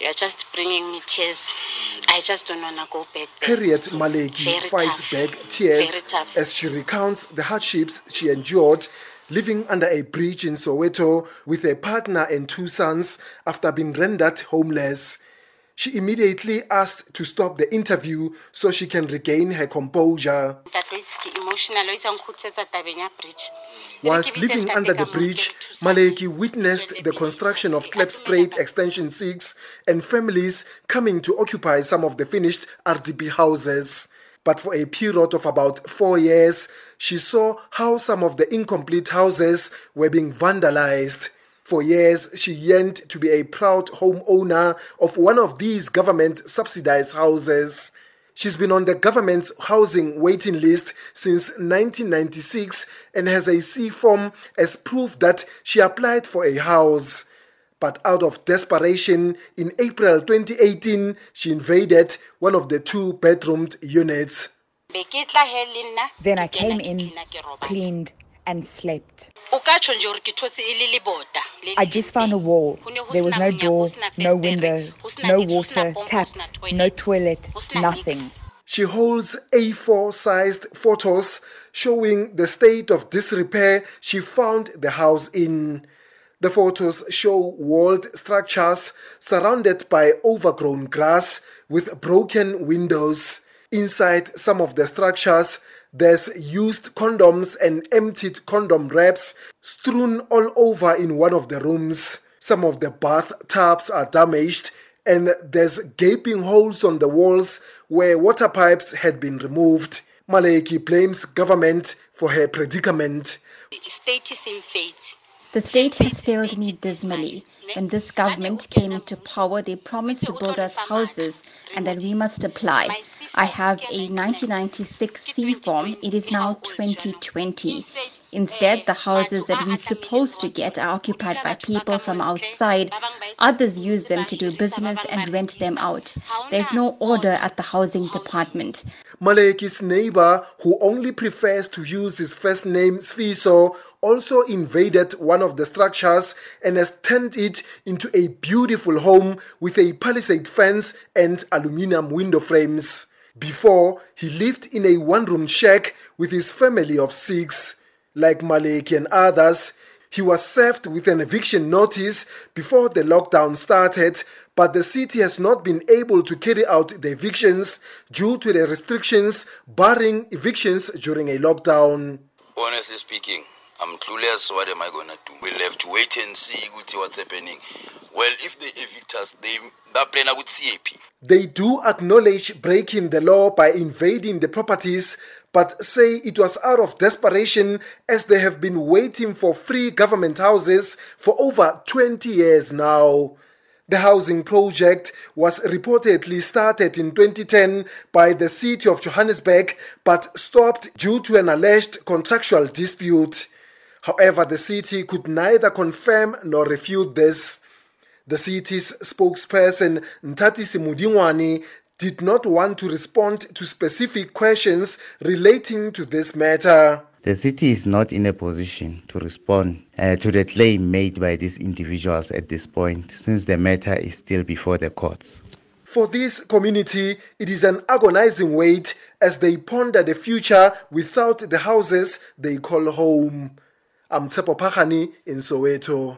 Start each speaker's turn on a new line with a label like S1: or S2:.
S1: You're just bringing me tears. I just don't want to go back there.
S2: Harriet Maleki
S1: Very
S2: fights
S1: tough.
S2: back tears as she recounts the hardships she endured living under a bridge in Soweto with a partner and two sons after being rendered homeless. She immediately asked to stop the interview so she can regain her composure.
S1: Ntate wa itse ke emotional o itse a nkgutlisetsa tabeng ya bridge
S2: Whilst
S1: Re ke bitse
S2: living under the bridge,
S1: ke re thusang.
S2: Maleki witnessed the construction of. Klipspruit Extension 6 and families coming to occupy some of the finished RDP houses. But for a period of about four years, she saw how some of the incomplete houses were being vandalized. For years, she yearned to be a proud homeowner of one of these government subsidized houses. She's been on the government's housing waiting list since 1996 and has a C form as proof that she applied for a house. But out of desperation, in April 2018, she invaded one of the two bedroomed units.
S1: Be ke tla he le nna,
S3: Then I came in,
S1: cleana, ke robala.
S3: cleaned, and slept.
S1: O ka tjho nje hore ke thotse le lebota, le
S3: I just found a wall.
S1: Ho ne ho
S3: There was no
S1: monyako,
S3: door, no window, no
S1: niks, ho sena
S3: water, taps, no
S1: toilet,
S3: toilet,
S1: ho sena
S3: nothing.
S2: She holds A4 sized photos showing the state of disrepair she found the house in. The photos show walled structures surrounded by overgrown grass with broken windows. Inside some of the structures, there's used condoms and emptied condom wraps strewn all over in one of the rooms. Some of the bathtubs are damaged, and there's gaping holes on the walls where water pipes had been removed. Maleki blames government for her predicament.
S1: State is in fate.
S4: The state has failed me dismally. When this government came into power, they promised to build us houses and that we must apply. I have a 1996 C form. It is now 2020. Instead, the houses that we're supposed to get are occupied by people from outside. Others use them to do business and rent them out. There's no order at the housing department.
S2: Maleki's neighbor, who only prefers to use his first name Sfiso, also invaded one of the structures and has turned it into a beautiful home with a palisade fence and aluminium window frames. Before, he lived in a one room shack with his family of six. Like Maleki and others, he was served with an eviction notice before the lockdown started, but the city has not been able to carry out the evictions due to the restrictions barring evictions during a lockdown.
S5: Honestly speaking, I'm clueless. What am I gonna do? We'll have to wait and see what's happening. Well, if they evict us, they plan ukuthi CAP.
S2: They do acknowledge breaking the law by invading the properties, but say it was out of desperation as they have been waiting for free government houses for over 20 years now. The housing project was reportedly started in 2010 by the city of Johannesburg but stopped due to an alleged contractual dispute. However, the city could neither confirm nor refute this. The city's spokesperson, Nthatisi Modingoane, did not want to respond to specific questions relating to this matter.
S6: The city is not in a position to respond uh, to the claim made by these individuals at this point, since the matter is still before the courts.
S2: For this community, it is an agonizing wait as they ponder the future without the houses they call home. I'm Tsepo Pachani in Soweto.